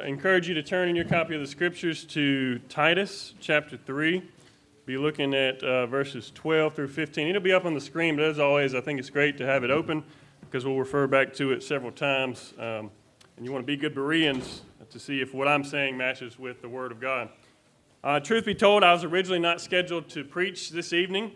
I encourage you to turn in your copy of the scriptures to Titus chapter 3. Be looking at uh, verses 12 through 15. It'll be up on the screen, but as always, I think it's great to have it open because we'll refer back to it several times. Um, and you want to be good Bereans to see if what I'm saying matches with the Word of God. Uh, truth be told, I was originally not scheduled to preach this evening,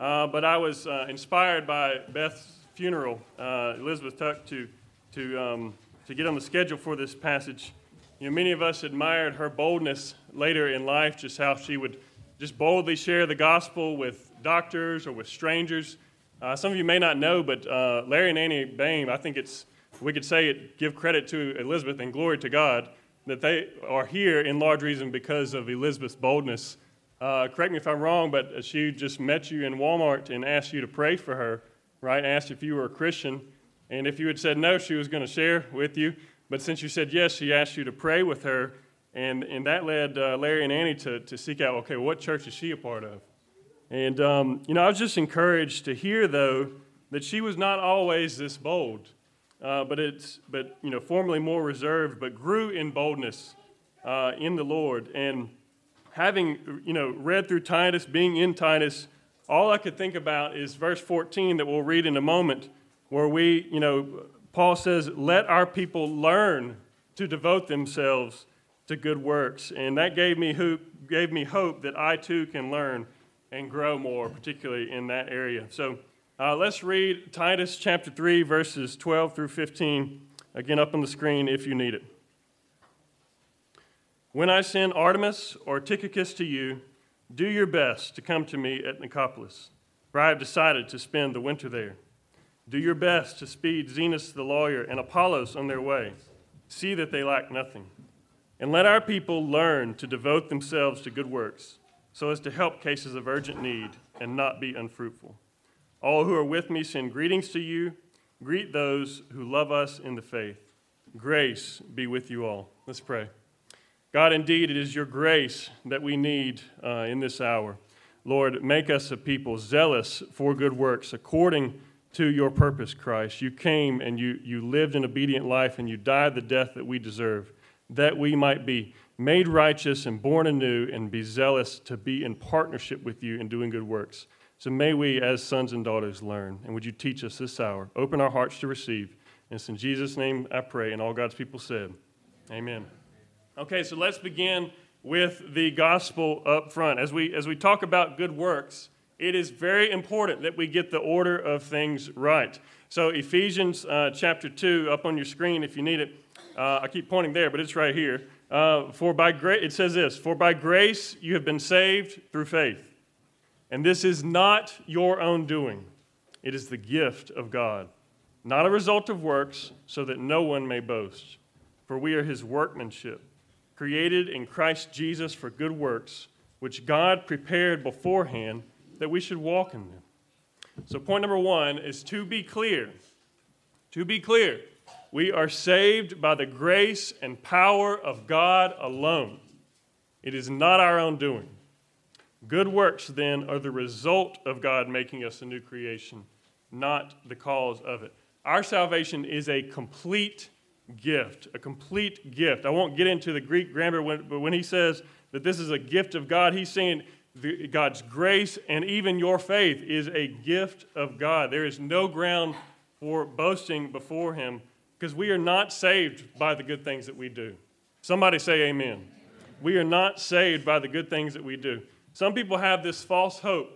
uh, but I was uh, inspired by Beth's funeral, uh, Elizabeth Tuck, to, to, um, to get on the schedule for this passage. You know, many of us admired her boldness later in life, just how she would just boldly share the gospel with doctors or with strangers. Uh, some of you may not know, but uh, Larry and Annie Bain, I think it's, we could say it, give credit to Elizabeth and glory to God that they are here in large reason because of Elizabeth's boldness. Uh, correct me if I'm wrong, but she just met you in Walmart and asked you to pray for her, right? Asked if you were a Christian. And if you had said no, she was going to share with you. But since you said yes, she asked you to pray with her, and, and that led uh, Larry and Annie to, to seek out, okay, what church is she a part of? And, um, you know, I was just encouraged to hear, though, that she was not always this bold, uh, but, it's, but, you know, formerly more reserved, but grew in boldness uh, in the Lord. And having, you know, read through Titus, being in Titus, all I could think about is verse 14 that we'll read in a moment, where we, you know, Paul says, Let our people learn to devote themselves to good works. And that gave me hope, gave me hope that I too can learn and grow more, particularly in that area. So uh, let's read Titus chapter 3, verses 12 through 15, again up on the screen if you need it. When I send Artemas or Tychicus to you, do your best to come to me at Nicopolis, for I have decided to spend the winter there. Do your best to speed Zenas the lawyer and Apollos on their way. See that they lack nothing. And let our people learn to devote themselves to good works, so as to help cases of urgent need and not be unfruitful. All who are with me send greetings to you. Greet those who love us in the faith. Grace be with you all. Let's pray. God, indeed, it is your grace that we need uh, in this hour. Lord, make us a people zealous for good works according to your purpose, Christ. You came and you, you lived an obedient life and you died the death that we deserve, that we might be made righteous and born anew and be zealous to be in partnership with you in doing good works. So may we, as sons and daughters, learn. And would you teach us this hour? Open our hearts to receive. And it's in Jesus' name I pray. And all God's people said, Amen. Okay, so let's begin with the gospel up front. As we, as we talk about good works, it is very important that we get the order of things right. So, Ephesians uh, chapter 2, up on your screen if you need it. Uh, I keep pointing there, but it's right here. Uh, for by it says this For by grace you have been saved through faith. And this is not your own doing, it is the gift of God, not a result of works, so that no one may boast. For we are his workmanship, created in Christ Jesus for good works, which God prepared beforehand that we should walk in them. So, point number one is to be clear. To be clear, we are saved by the grace and power of God alone. It is not our own doing. Good works, then, are the result of God making us a new creation, not the cause of it. Our salvation is a complete gift, a complete gift. I won't get into the Greek grammar, but when he says that this is a gift of God, he's saying God's grace and even your faith is a gift of God. There is no ground for boasting before Him because we are not saved by the good things that we do. Somebody say amen. We are not saved by the good things that we do. Some people have this false hope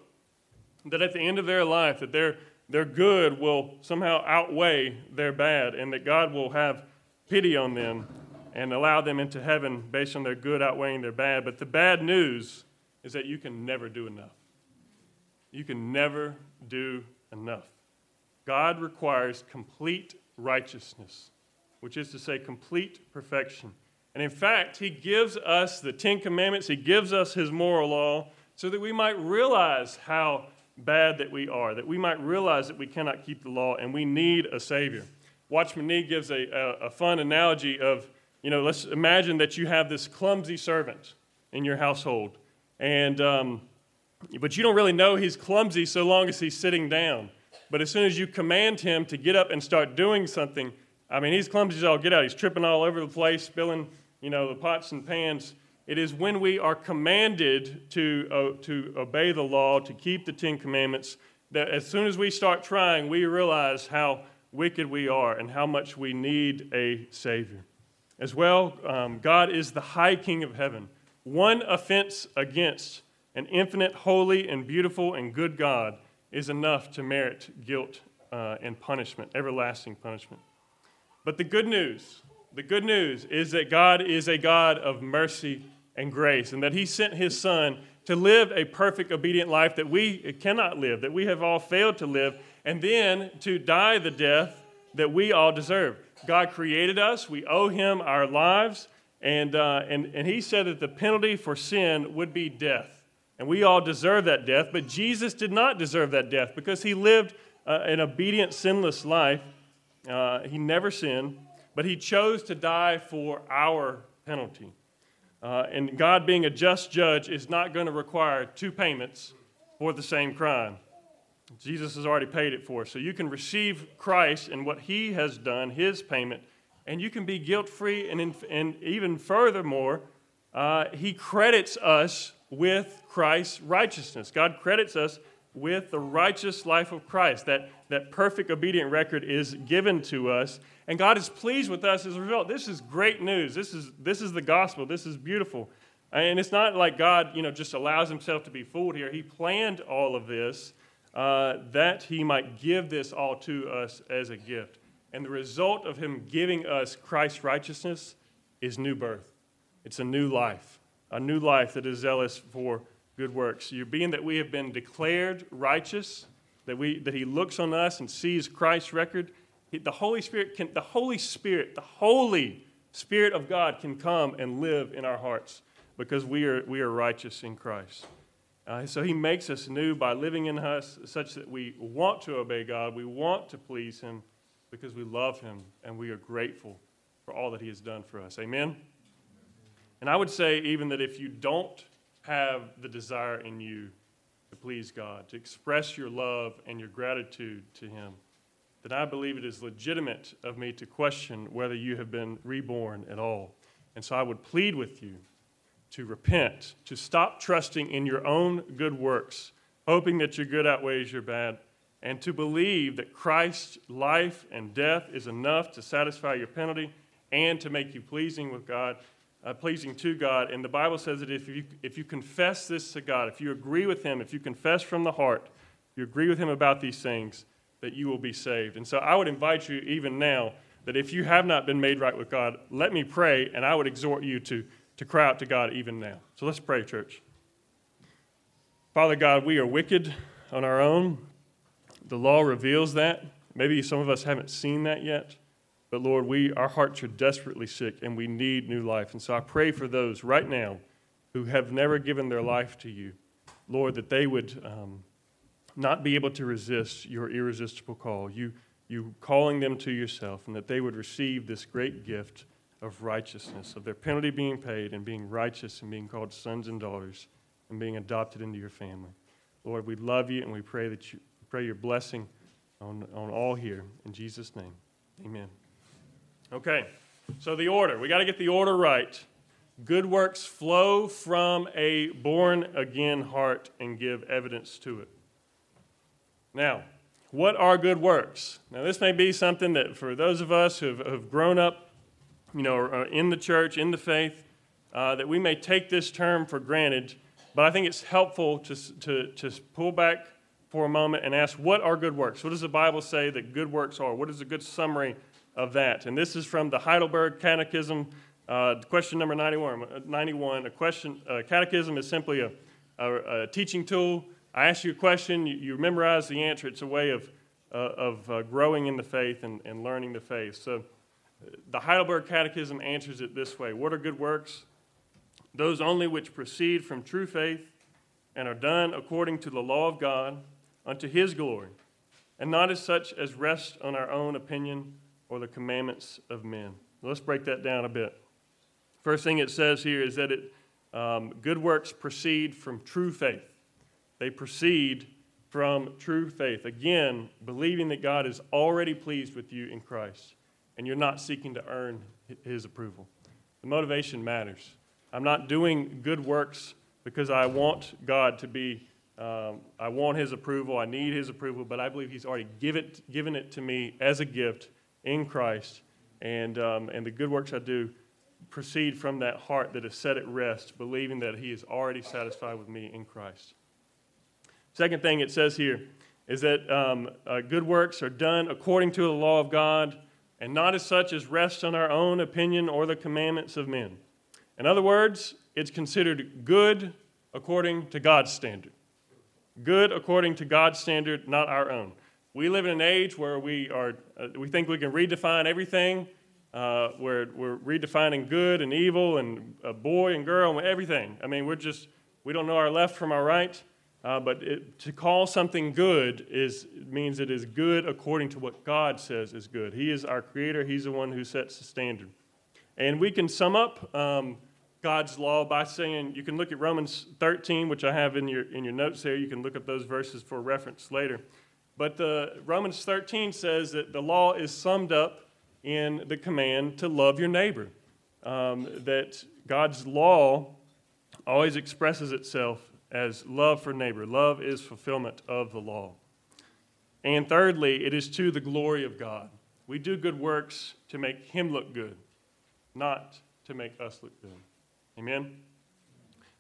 that at the end of their life that their, their good will somehow outweigh their bad and that God will have pity on them and allow them into heaven based on their good outweighing their bad. But the bad news is that you can never do enough. You can never do enough. God requires complete righteousness, which is to say, complete perfection. And in fact, He gives us the Ten Commandments, He gives us His moral law so that we might realize how bad that we are, that we might realize that we cannot keep the law and we need a Savior. Watchman Nee gives a, a, a fun analogy of, you know, let's imagine that you have this clumsy servant in your household and, um, but you don't really know he's clumsy so long as he's sitting down. But as soon as you command him to get up and start doing something, I mean, he's clumsy as all get out. He's tripping all over the place, spilling you know, the pots and pans. It is when we are commanded to, uh, to obey the law, to keep the Ten Commandments, that as soon as we start trying, we realize how wicked we are and how much we need a Savior. As well, um, God is the high King of heaven. One offense against an infinite, holy, and beautiful and good God is enough to merit guilt uh, and punishment, everlasting punishment. But the good news, the good news is that God is a God of mercy and grace, and that He sent His Son to live a perfect, obedient life that we cannot live, that we have all failed to live, and then to die the death that we all deserve. God created us, we owe Him our lives, and, uh, and, and he said that the penalty for sin would be death. And we all deserve that death, but Jesus did not deserve that death because he lived uh, an obedient, sinless life. Uh, he never sinned, but he chose to die for our penalty. Uh, and God, being a just judge, is not going to require two payments for the same crime. Jesus has already paid it for. So you can receive Christ and what he has done, his payment, and you can be guilt free. And, and even furthermore, uh, He credits us with Christ's righteousness. God credits us with the righteous life of Christ. That, that perfect obedient record is given to us. And God is pleased with us as a result. This is great news. This is, this is the gospel. This is beautiful. And it's not like God, you know, just allows himself to be fooled here. He planned all of this uh, that he might give this all to us as a gift. And the result of him giving us Christ's righteousness is new birth. It's a new life, a new life that is zealous for good works. You being that we have been declared righteous, that, we, that he looks on us and sees Christ's record, the Holy Spirit can, the Holy Spirit, the Holy Spirit of God can come and live in our hearts because we are, we are righteous in Christ. Uh, so he makes us new by living in us such that we want to obey God, we want to please him, because we love him and we are grateful for all that he has done for us. Amen? And I would say, even that if you don't have the desire in you to please God, to express your love and your gratitude to him, then I believe it is legitimate of me to question whether you have been reborn at all. And so I would plead with you to repent, to stop trusting in your own good works, hoping that your good outweighs your bad and to believe that Christ's life and death is enough to satisfy your penalty and to make you pleasing with God, uh, pleasing to God. And the Bible says that if you, if you confess this to God, if you agree with Him, if you confess from the heart, you agree with Him about these things, that you will be saved. And so I would invite you, even now, that if you have not been made right with God, let me pray, and I would exhort you to, to cry out to God even now. So let's pray, church. Father God, we are wicked on our own. The law reveals that. Maybe some of us haven't seen that yet. But Lord, we our hearts are desperately sick and we need new life. And so I pray for those right now who have never given their life to you, Lord, that they would um, not be able to resist your irresistible call, you, you calling them to yourself, and that they would receive this great gift of righteousness, of their penalty being paid and being righteous and being called sons and daughters and being adopted into your family. Lord, we love you and we pray that you pray your blessing on, on all here. In Jesus' name, amen. Okay, so the order. We got to get the order right. Good works flow from a born again heart and give evidence to it. Now, what are good works? Now, this may be something that for those of us who have, grown up, you know, in the church, in the faith, uh, that we may take this term for granted, but I think it's helpful to, to, to pull back for a moment and ask, what are good works? What does the Bible say that good works are? What is a good summary of that? And this is from the Heidelberg Catechism, uh, question number 91. 91. A question, uh, catechism is simply a, a, a, teaching tool. I ask you a question, you, you memorize the answer. It's a way of, uh, of uh, growing in the faith and, and learning the faith. So the Heidelberg Catechism answers it this way What are good works? Those only which proceed from true faith and are done according to the law of God unto his glory, and not as such as rest on our own opinion or the commandments of men. Let's break that down a bit. First thing it says here is that it, um, good works proceed from true faith. They proceed from true faith. Again, believing that God is already pleased with you in Christ, and you're not seeking to earn his approval. The motivation matters. I'm not doing good works because I want God to be, um, I want His approval, I need His approval, but I believe He's already give it, given it to me as a gift in Christ. And, um, and the good works I do proceed from that heart that is set at rest, believing that He is already satisfied with me in Christ. Second thing it says here is that um, uh, good works are done according to the law of God and not as such as rest on our own opinion or the commandments of men. In other words, it's considered good according to God's standard. Good according to God's standard, not our own. We live in an age where we, are, uh, we think we can redefine everything. Uh, where we're redefining good and evil and a boy and girl and everything. I mean, we're just, we don't know our left from our right. Uh, but it, to call something good is, means it is good according to what God says is good. He is our creator, He's the one who sets the standard. And we can sum up um, God's law by saying, you can look at Romans 13, which I have in your, in your notes there. You can look up those verses for reference later. But the, Romans 13 says that the law is summed up in the command to love your neighbor. Um, that God's law always expresses itself as love for neighbor. Love is fulfillment of the law. And thirdly, it is to the glory of God. We do good works to make Him look good, not to make us look good. Amen?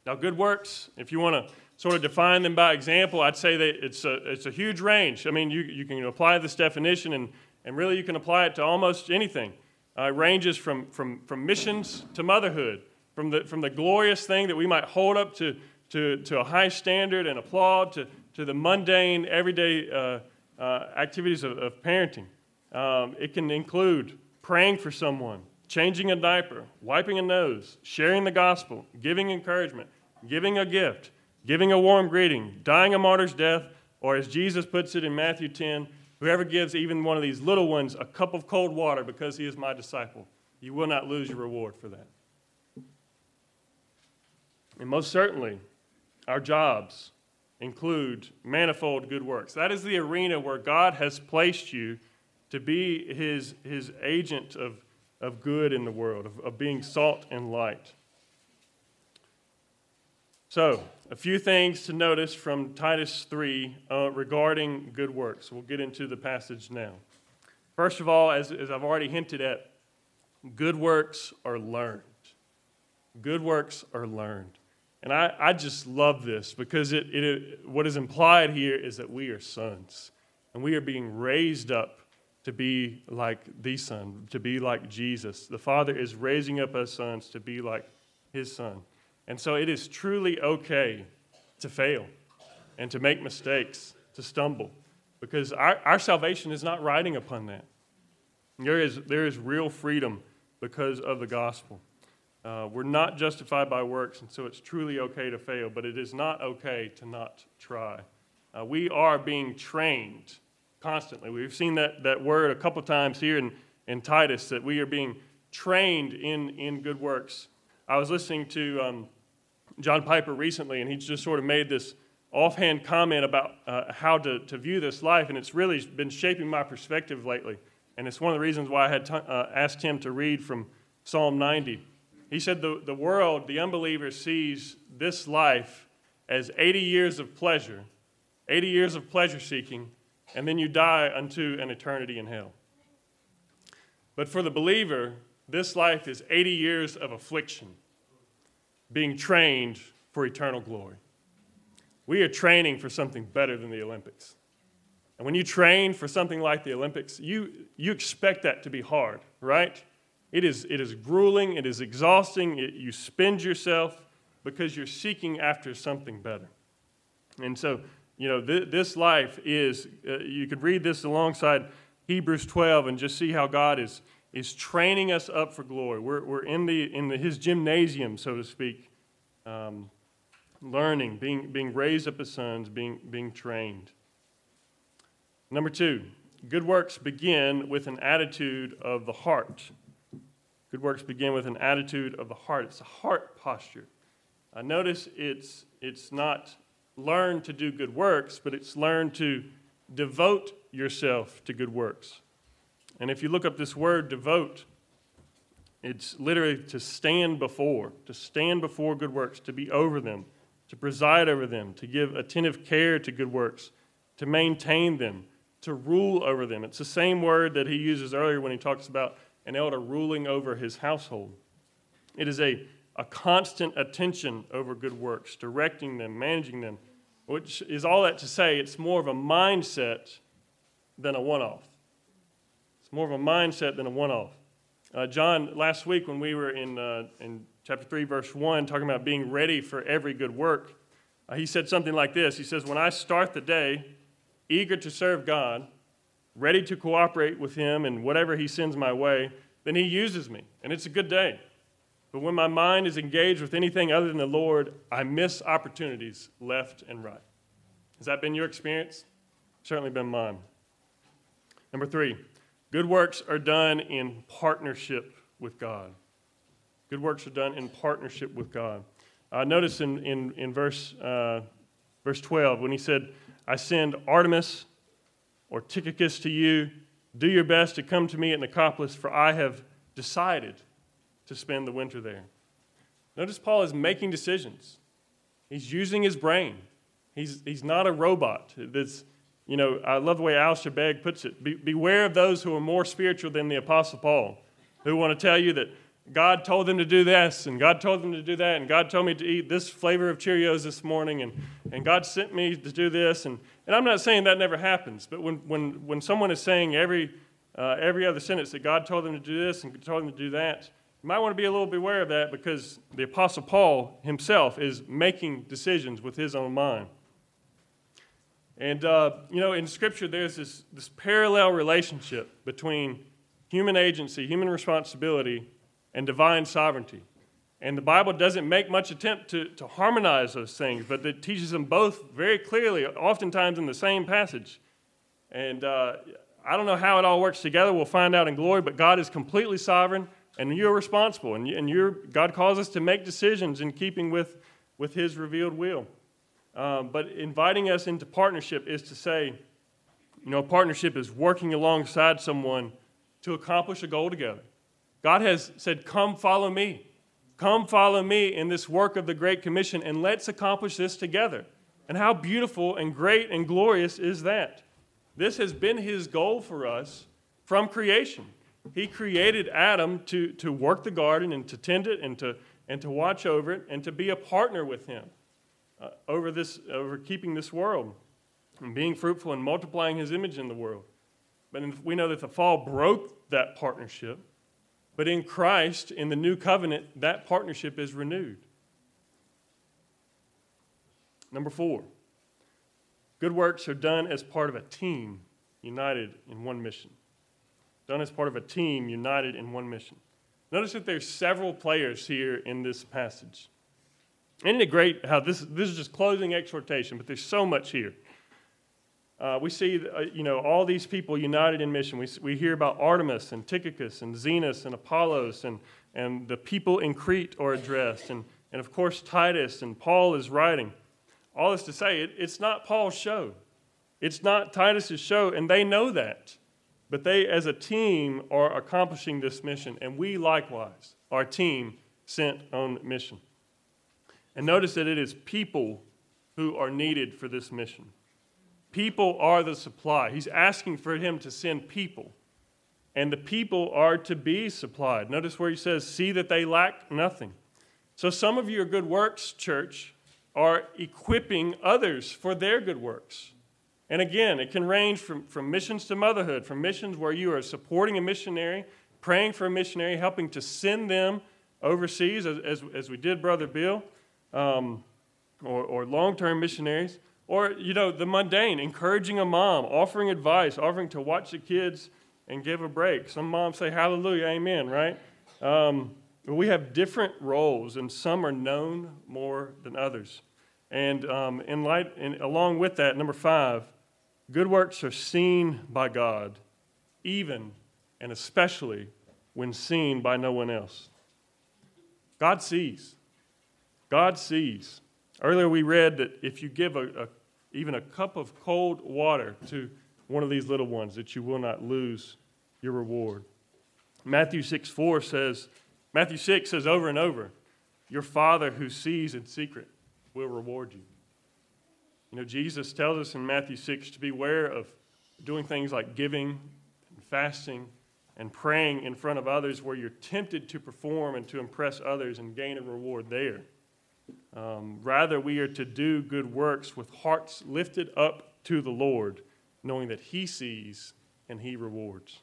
Now, good works, if you want to sort of define them by example, I'd say that it's a, it's a huge range. I mean, you, you can apply this definition, and, and really you can apply it to almost anything. Uh, it ranges from, from, from missions to motherhood, from the, from the glorious thing that we might hold up to, to, to a high standard and applaud, to, to the mundane, everyday uh, uh, activities of, of parenting. Um, it can include praying for someone, changing a diaper, wiping a nose, sharing the gospel, giving encouragement, giving a gift, giving a warm greeting, dying a martyr's death, or as Jesus puts it in Matthew 10, whoever gives even one of these little ones a cup of cold water because he is my disciple, you will not lose your reward for that. And most certainly, our jobs include manifold good works. That is the arena where God has placed you to be his, his agent of of good in the world, of, of being salt and light. So, a few things to notice from Titus 3 uh, regarding good works. We'll get into the passage now. First of all, as, as I've already hinted at, good works are learned. Good works are learned. And I, I just love this because it, it, what is implied here is that we are sons and we are being raised up to be like the Son, to be like Jesus. The Father is raising up us sons to be like His Son. And so it is truly okay to fail and to make mistakes, to stumble, because our, our salvation is not riding upon that. There is, there is real freedom because of the gospel. Uh, we're not justified by works, and so it's truly okay to fail, but it is not okay to not try. Uh, we are being trained constantly. We've seen that, that word a couple times here in, in Titus that we are being trained in, in good works. I was listening to um, John Piper recently, and he just sort of made this offhand comment about uh, how to, to view this life, and it's really been shaping my perspective lately. And it's one of the reasons why I had t- uh, asked him to read from Psalm 90. He said the, the world, the unbeliever, sees this life as 80 years of pleasure, 80 years of pleasure seeking, and then you die unto an eternity in hell. But for the believer, this life is 80 years of affliction, being trained for eternal glory. We are training for something better than the Olympics. And when you train for something like the Olympics, you, you expect that to be hard, right? It is, it is grueling, it is exhausting, it, you spend yourself because you're seeking after something better. And so you know, th- this life is, uh, you could read this alongside Hebrews 12 and just see how God is, is training us up for glory. We're, we're in, the, in the, his gymnasium, so to speak, um, learning, being, being raised up as sons, being, being trained. Number two, good works begin with an attitude of the heart. Good works begin with an attitude of the heart. It's a heart posture. Uh, notice it's, it's not learn to do good works, but it's learn to devote yourself to good works. And if you look up this word, devote, It's literally to stand before, to stand before good works, to be over them, to preside over them, to give attentive care to good works, to maintain them, to rule over them. It's the same word that he uses earlier when he talks about an elder ruling over his household. It is a, a constant attention over good works, directing them, managing them, which is all that to say it's more of a mindset than a one off. It's more of a mindset than a one off. Uh, John, last week when we were in, uh, in chapter 3, verse 1, talking about being ready for every good work, uh, he said something like this He says, When I start the day, eager to serve God, ready to cooperate with Him in whatever He sends my way, then He uses me, and it's a good day. But when my mind is engaged with anything other than the Lord, I miss opportunities left and right. Has that been your experience? Certainly been mine. Number three, good works are done in partnership with God. Good works are done in partnership with God. Uh, notice in, in, in verse, uh, verse 12 when he said, I send Artemas or Tychicus to you. Do your best to come to me at Nicopolis, for I have decided to spend the winter there. Notice Paul is making decisions. He's using his brain. He's, he's not a robot. That's, you know, I love the way Alistair Begg puts it. Be, beware of those who are more spiritual than the Apostle Paul, who want to tell you that God told them to do this, and God told them to do that, and God told me to eat this flavor of Cheerios this morning, and, and God sent me to do this. And, and I'm not saying that never happens, but when, when, when someone is saying every, uh, every other sentence that God told them to do this and told them to do that, you might want to be a little beware of that because the Apostle Paul himself is making decisions with his own mind. And, uh, you know, in Scripture, there's this, this parallel relationship between human agency, human responsibility, and divine sovereignty. And the Bible doesn't make much attempt to, to harmonize those things, but it teaches them both very clearly, oftentimes in the same passage. And uh, I don't know how it all works together. We'll find out in glory, but God is completely sovereign and you're responsible, and, and you're, God calls us to make decisions in keeping with, with His revealed will. Um, but inviting us into partnership is to say, you know, partnership is working alongside someone to accomplish a goal together. God has said, Come follow me. Come follow me in this work of the Great Commission, and let's accomplish this together. And how beautiful and great and glorious is that? This has been His goal for us from creation. He created Adam to, to work the garden and to tend it and to, and to watch over it and to be a partner with him uh, over, this, over keeping this world and being fruitful and multiplying his image in the world. But we know that the fall broke that partnership. But in Christ, in the new covenant, that partnership is renewed. Number four, good works are done as part of a team united in one mission done as part of a team united in one mission. Notice that there's several players here in this passage. Isn't it great how this, this is just closing exhortation, but there's so much here. Uh, we see, uh, you know, all these people united in mission. We, we hear about Artemas and Tychicus and Zenas and Apollos, and, and the people in Crete are addressed, and, and of course Titus, and Paul is writing. All this to say, it, it's not Paul's show. It's not Titus's show, and they know that. But they, as a team, are accomplishing this mission, and we likewise, our team, sent on mission. And notice that it is people who are needed for this mission. People are the supply. He's asking for him to send people, and the people are to be supplied. Notice where he says, See that they lack nothing. So, some of your good works, church, are equipping others for their good works. And again, it can range from, from missions to motherhood, from missions where you are supporting a missionary, praying for a missionary, helping to send them overseas, as, as, as we did Brother Bill, um, or, or long term missionaries, or, you know, the mundane, encouraging a mom, offering advice, offering to watch the kids and give a break. Some moms say, Hallelujah, Amen, right? Um, we have different roles, and some are known more than others. And um, in light, and along with that, number five, Good works are seen by God, even and especially when seen by no one else. God sees. God sees. Earlier we read that if you give a, a, even a cup of cold water to one of these little ones, that you will not lose your reward. Matthew 6 4 says Matthew 6 says over and over, Your Father who sees in secret will reward you. You know, Jesus tells us in Matthew 6 to beware of doing things like giving and fasting and praying in front of others where you're tempted to perform and to impress others and gain a reward there. Um, rather, we are to do good works with hearts lifted up to the Lord, knowing that He sees and He rewards.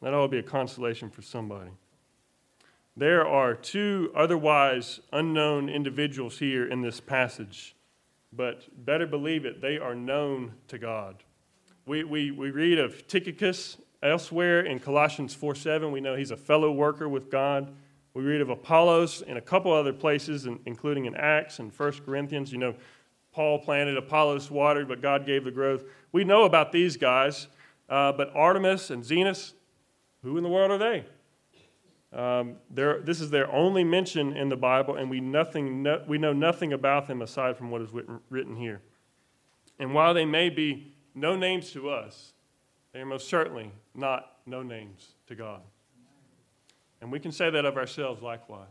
That ought to be a consolation for somebody. There are two otherwise unknown individuals here in this passage, but better believe it, they are known to God. We, we, we read of Tychicus elsewhere in Colossians 4 7. We know he's a fellow worker with God. We read of Apollos in a couple other places, including in Acts and 1 Corinthians. You know, Paul planted, Apollos watered, but God gave the growth. We know about these guys, uh, but Artemas and Zenas, who in the world are they? Um, this is their only mention in the Bible, and we, nothing, no, we know nothing about them aside from what is written, written here. And while they may be no names to us, they are most certainly not no names to God. And we can say that of ourselves likewise.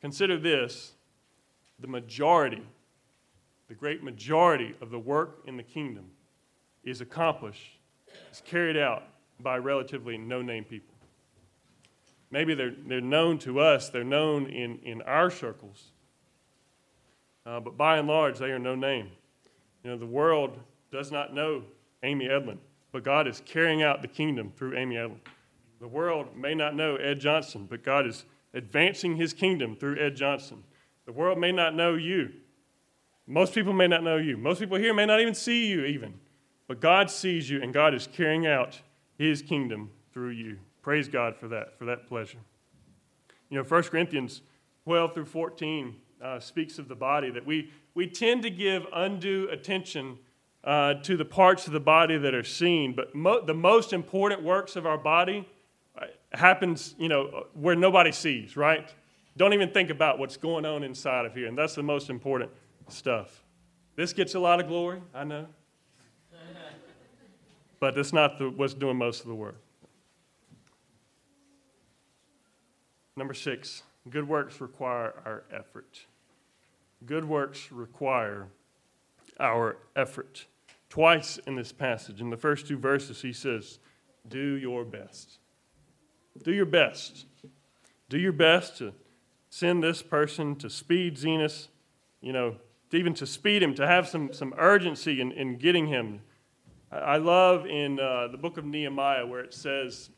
Consider this the majority, the great majority of the work in the kingdom is accomplished, is carried out by relatively no name people. Maybe they're, they're known to us, they're known in, in our circles, uh, but by and large, they are no name. You know, the world does not know Amy Edlin, but God is carrying out the kingdom through Amy Edlin. The world may not know Ed Johnson, but God is advancing his kingdom through Ed Johnson. The world may not know you. Most people may not know you. Most people here may not even see you, even. But God sees you, and God is carrying out his kingdom through you. Praise God for that, for that pleasure. You know, 1 Corinthians 12 through 14 uh, speaks of the body that we, we tend to give undue attention uh, to the parts of the body that are seen, but mo- the most important works of our body uh, happens, you know, where nobody sees, right? Don't even think about what's going on inside of here, and that's the most important stuff. This gets a lot of glory, I know, but it's not the, what's doing most of the work. Number six, good works require our effort. Good works require our effort. Twice in this passage, in the first two verses, he says, Do your best. Do your best. Do your best to send this person to speed Zenas, you know, even to speed him, to have some, some urgency in, in getting him. I love in uh, the book of Nehemiah where it says,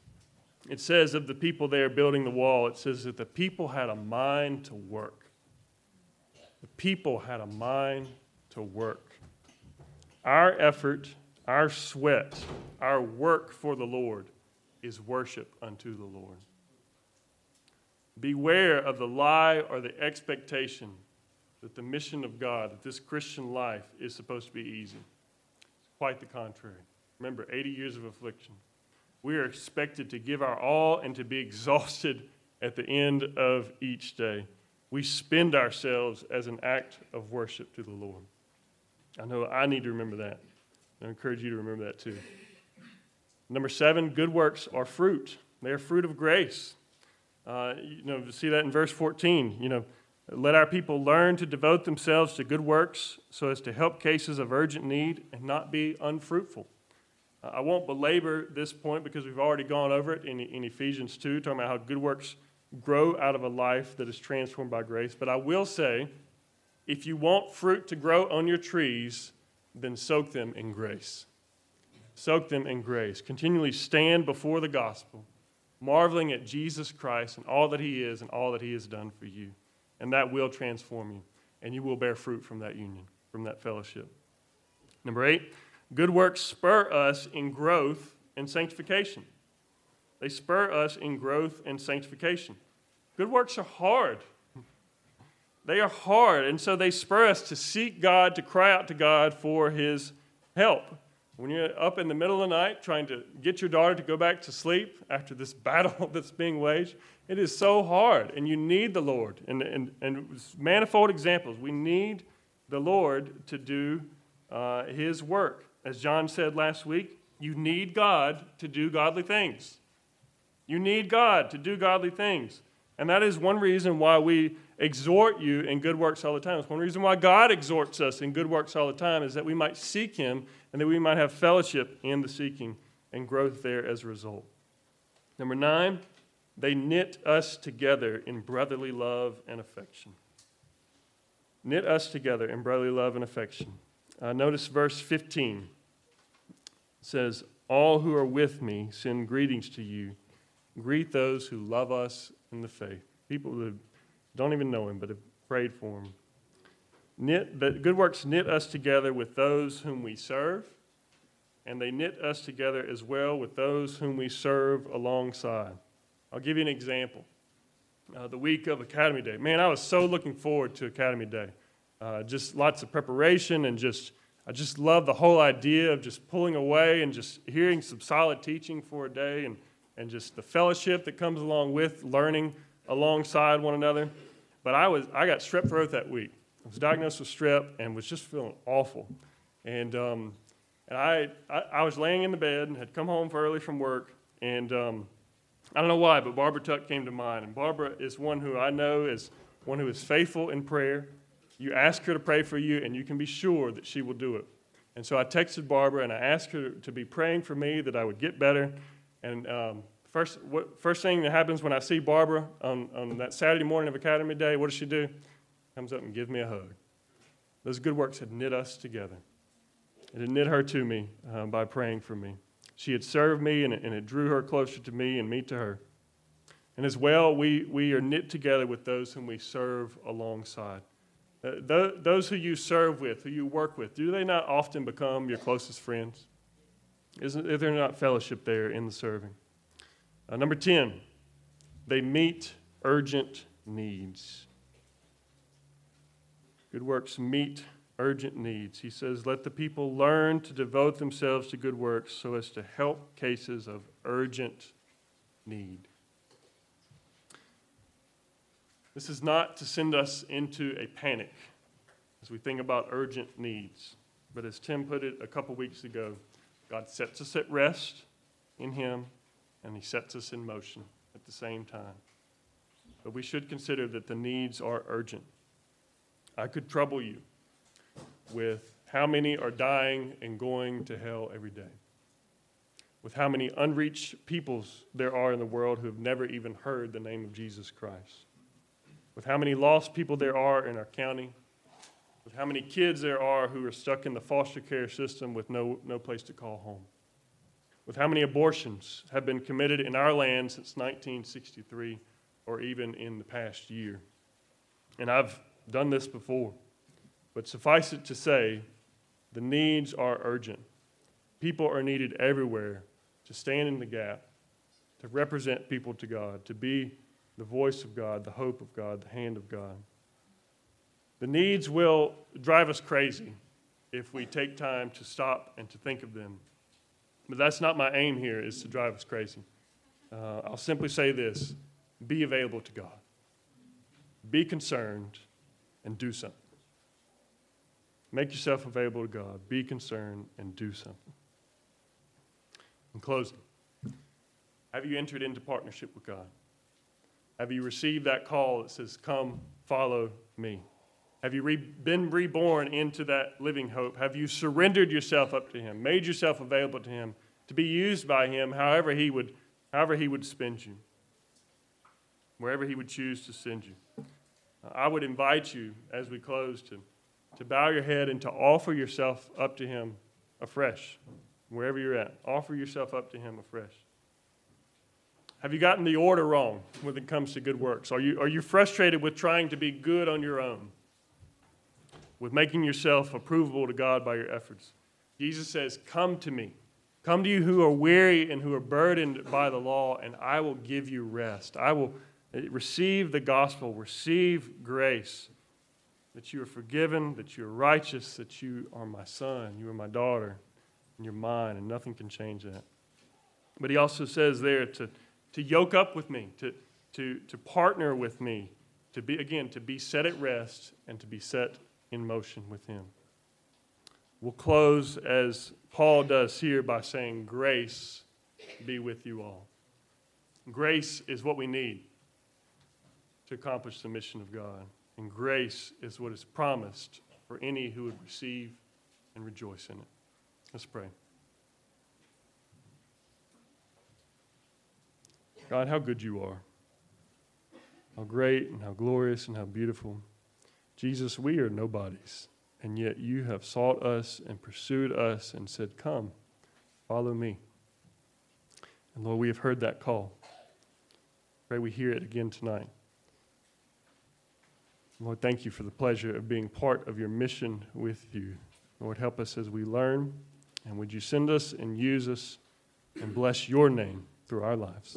it says of the people there building the wall, it says that the people had a mind to work. The people had a mind to work. Our effort, our sweat, our work for the Lord is worship unto the Lord. Beware of the lie or the expectation that the mission of God, that this Christian life is supposed to be easy. It's quite the contrary. Remember, 80 years of affliction. We are expected to give our all and to be exhausted at the end of each day. We spend ourselves as an act of worship to the Lord. I know I need to remember that. I encourage you to remember that too. Number seven, good works are fruit. They are fruit of grace. Uh, you know, see that in verse 14, you know, let our people learn to devote themselves to good works so as to help cases of urgent need and not be unfruitful. Uh, I won't belabor this point because we've already gone over it in, in Ephesians 2, talking about how good works grow out of a life that is transformed by grace. But I will say, if you want fruit to grow on your trees, then soak them in grace. Soak them in grace. Continually stand before the gospel, marveling at Jesus Christ and all that he is and all that he has done for you. And that will transform you, and you will bear fruit from that union, from that fellowship. Number eight, good works spur us in growth and sanctification. They spur us in growth and sanctification. Good works are hard. They are hard, and so they spur us to seek God, to cry out to God for His help. When you're up in the middle of the night trying to get your daughter to go back to sleep after this battle that's being waged, it is so hard, and you need the Lord. And, and, and manifold examples. We need the Lord to do uh, His work. As John said last week, you need God to do godly things. You need God to do godly things. And that is one reason why we exhort you in good works all the time. It's one reason why God exhorts us in good works all the time is that we might seek Him and that we might have fellowship in the seeking and growth there as a result. Number nine, they knit us together in brotherly love and affection. Knit us together in brotherly love and affection. Uh, notice verse 15 it says, All who are with me send greetings to you. Greet those who love us in the faith. People who don't even know him but have prayed for him. Knit, good works knit us together with those whom we serve, and they knit us together as well with those whom we serve alongside. I'll give you an example. Uh, the week of Academy Day. Man, I was so looking forward to Academy Day. Uh, just lots of preparation and just, I just love the whole idea of just pulling away and just hearing some solid teaching for a day and, and just the fellowship that comes along with learning alongside one another. But I, was, I got strep throat that week. I was diagnosed with strep and was just feeling awful. And, um, and I, I, I, was laying in the bed and had come home early from work. And um, I don't know why, but Barbara Tuck came to mind. And Barbara is one who I know is one who is faithful in prayer. You ask her to pray for you, and you can be sure that she will do it. And so I texted Barbara and I asked her to be praying for me that I would get better. And um, First, what, first thing that happens when I see Barbara on, on that Saturday morning of Academy Day, what does she do? Comes up and gives me a hug. Those good works had knit us together. It had knit her to me um, by praying for me. She had served me, and it, and it drew her closer to me and me to her. And as well, we, we are knit together with those whom we serve alongside. Uh, th- those who you serve with, who you work with, do they not often become your closest friends? Isn't, is there not fellowship there in the serving? Uh, number 10, they meet urgent needs. Good works meet urgent needs. He says, Let the people learn to devote themselves to good works so as to help cases of urgent need. This is not to send us into a panic as we think about urgent needs. But as Tim put it a couple weeks ago, God sets us at rest in Him and He sets us in motion at the same time. But we should consider that the needs are urgent. I could trouble you with how many are dying and going to hell every day, with how many unreached peoples there are in the world who have never even heard the name of Jesus Christ, with how many lost people there are in our county, with how many kids there are who are stuck in the foster care system with no, no place to call home with how many abortions have been committed in our land since 1963 or even in the past year. And I've done this before, but suffice it to say, the needs are urgent. People are needed everywhere to stand in the gap, to represent people to God, to be the voice of God, the hope of God, the hand of God. The needs will drive us crazy if we take time to stop and to think of them but that's not my aim here, is to drive us crazy. Uh, I'll simply say this be available to God, be concerned, and do something. Make yourself available to God, be concerned, and do something. In closing, have you entered into partnership with God? Have you received that call that says, Come, follow me? Have you re- been reborn into that living hope? Have you surrendered yourself up to Him, made yourself available to Him to be used by Him however He would, however he would spend you, wherever He would choose to send you? I would invite you as we close to, to bow your head and to offer yourself up to Him afresh, wherever you're at. Offer yourself up to Him afresh. Have you gotten the order wrong when it comes to good works? Are you, are you frustrated with trying to be good on your own? with making yourself approvable to God by your efforts. Jesus says, Come to me. Come to you who are weary and who are burdened by the law, and I will give you rest. I will eh, receive the gospel, receive grace, that you are forgiven, that you are righteous, that you are my son, you are my daughter, and you're mine, and nothing can change that. But he also says there to, to yoke up with me, to, to, to partner with me, to be, again, to be set at rest and to be set in motion with Him. We'll close as Paul does here by saying, Grace be with you all. Grace is what we need to accomplish the mission of God. And grace is what is promised for any who would receive and rejoice in it. Let's pray. God, how good you are. How great and how glorious and how beautiful. Jesus, we are nobodies, and yet you have sought us and pursued us and said, Come, follow me. And Lord, we have heard that call. Pray we hear it again tonight. Lord, thank you for the pleasure of being part of your mission with you. Lord, help us as we learn, and would you send us and use us and bless your name through our lives.